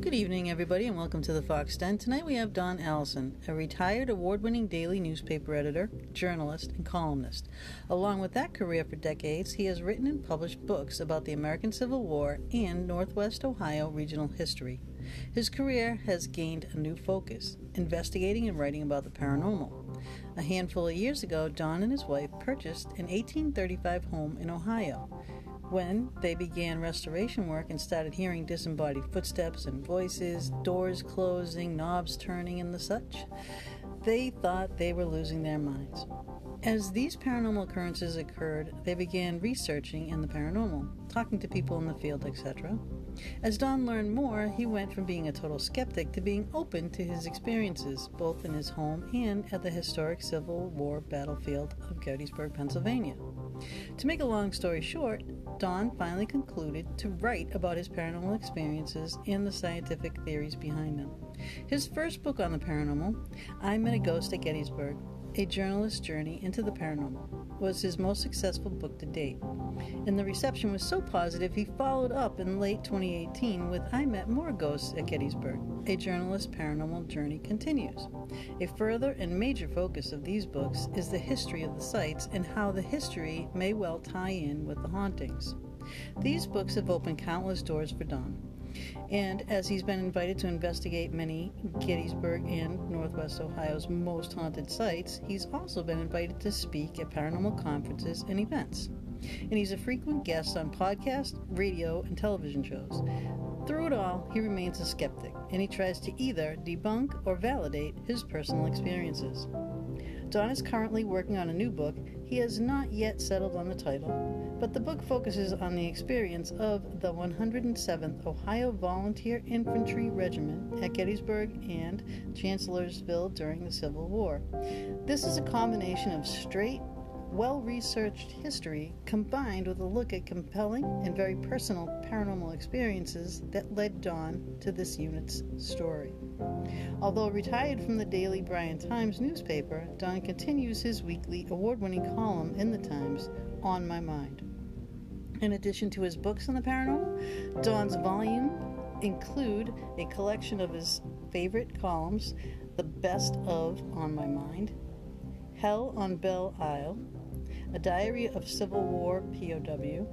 Good evening, everybody, and welcome to the Fox Den. Tonight we have Don Allison, a retired award winning daily newspaper editor, journalist, and columnist. Along with that career for decades, he has written and published books about the American Civil War and Northwest Ohio regional history. His career has gained a new focus, investigating and writing about the paranormal. A handful of years ago, Don and his wife purchased an 1835 home in Ohio. When they began restoration work and started hearing disembodied footsteps and voices, doors closing, knobs turning, and the such, they thought they were losing their minds. As these paranormal occurrences occurred, they began researching in the paranormal, talking to people in the field, etc. As Don learned more, he went from being a total skeptic to being open to his experiences, both in his home and at the historic Civil War battlefield of Gettysburg, Pennsylvania. To make a long story short, Don finally concluded to write about his paranormal experiences and the scientific theories behind them. His first book on the paranormal, I Met a Ghost at Gettysburg, a Journalist's Journey into the Paranormal was his most successful book to date, and the reception was so positive he followed up in late 2018 with I Met More Ghosts at Gettysburg. A Journalist's Paranormal Journey continues. A further and major focus of these books is the history of the sites and how the history may well tie in with the hauntings. These books have opened countless doors for Don. And as he's been invited to investigate many Gettysburg and Northwest Ohio's most haunted sites, he's also been invited to speak at paranormal conferences and events. And he's a frequent guest on podcasts, radio, and television shows. Through it all, he remains a skeptic, and he tries to either debunk or validate his personal experiences. Don is currently working on a new book. He has not yet settled on the title, but the book focuses on the experience of the 107th Ohio Volunteer Infantry Regiment at Gettysburg and Chancellorsville during the Civil War. This is a combination of straight, well researched history combined with a look at compelling and very personal paranormal experiences that led Don to this unit's story. Although retired from the Daily Bryan Times newspaper, Don continues his weekly award winning column in the Times, On My Mind. In addition to his books on the paranormal, Don's volume include a collection of his favorite columns, The Best of On My Mind, Hell on Belle Isle, A Diary of Civil War POW,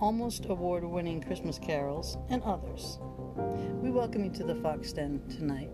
Almost Award winning Christmas Carols, and others. We welcome you to the Fox Den tonight.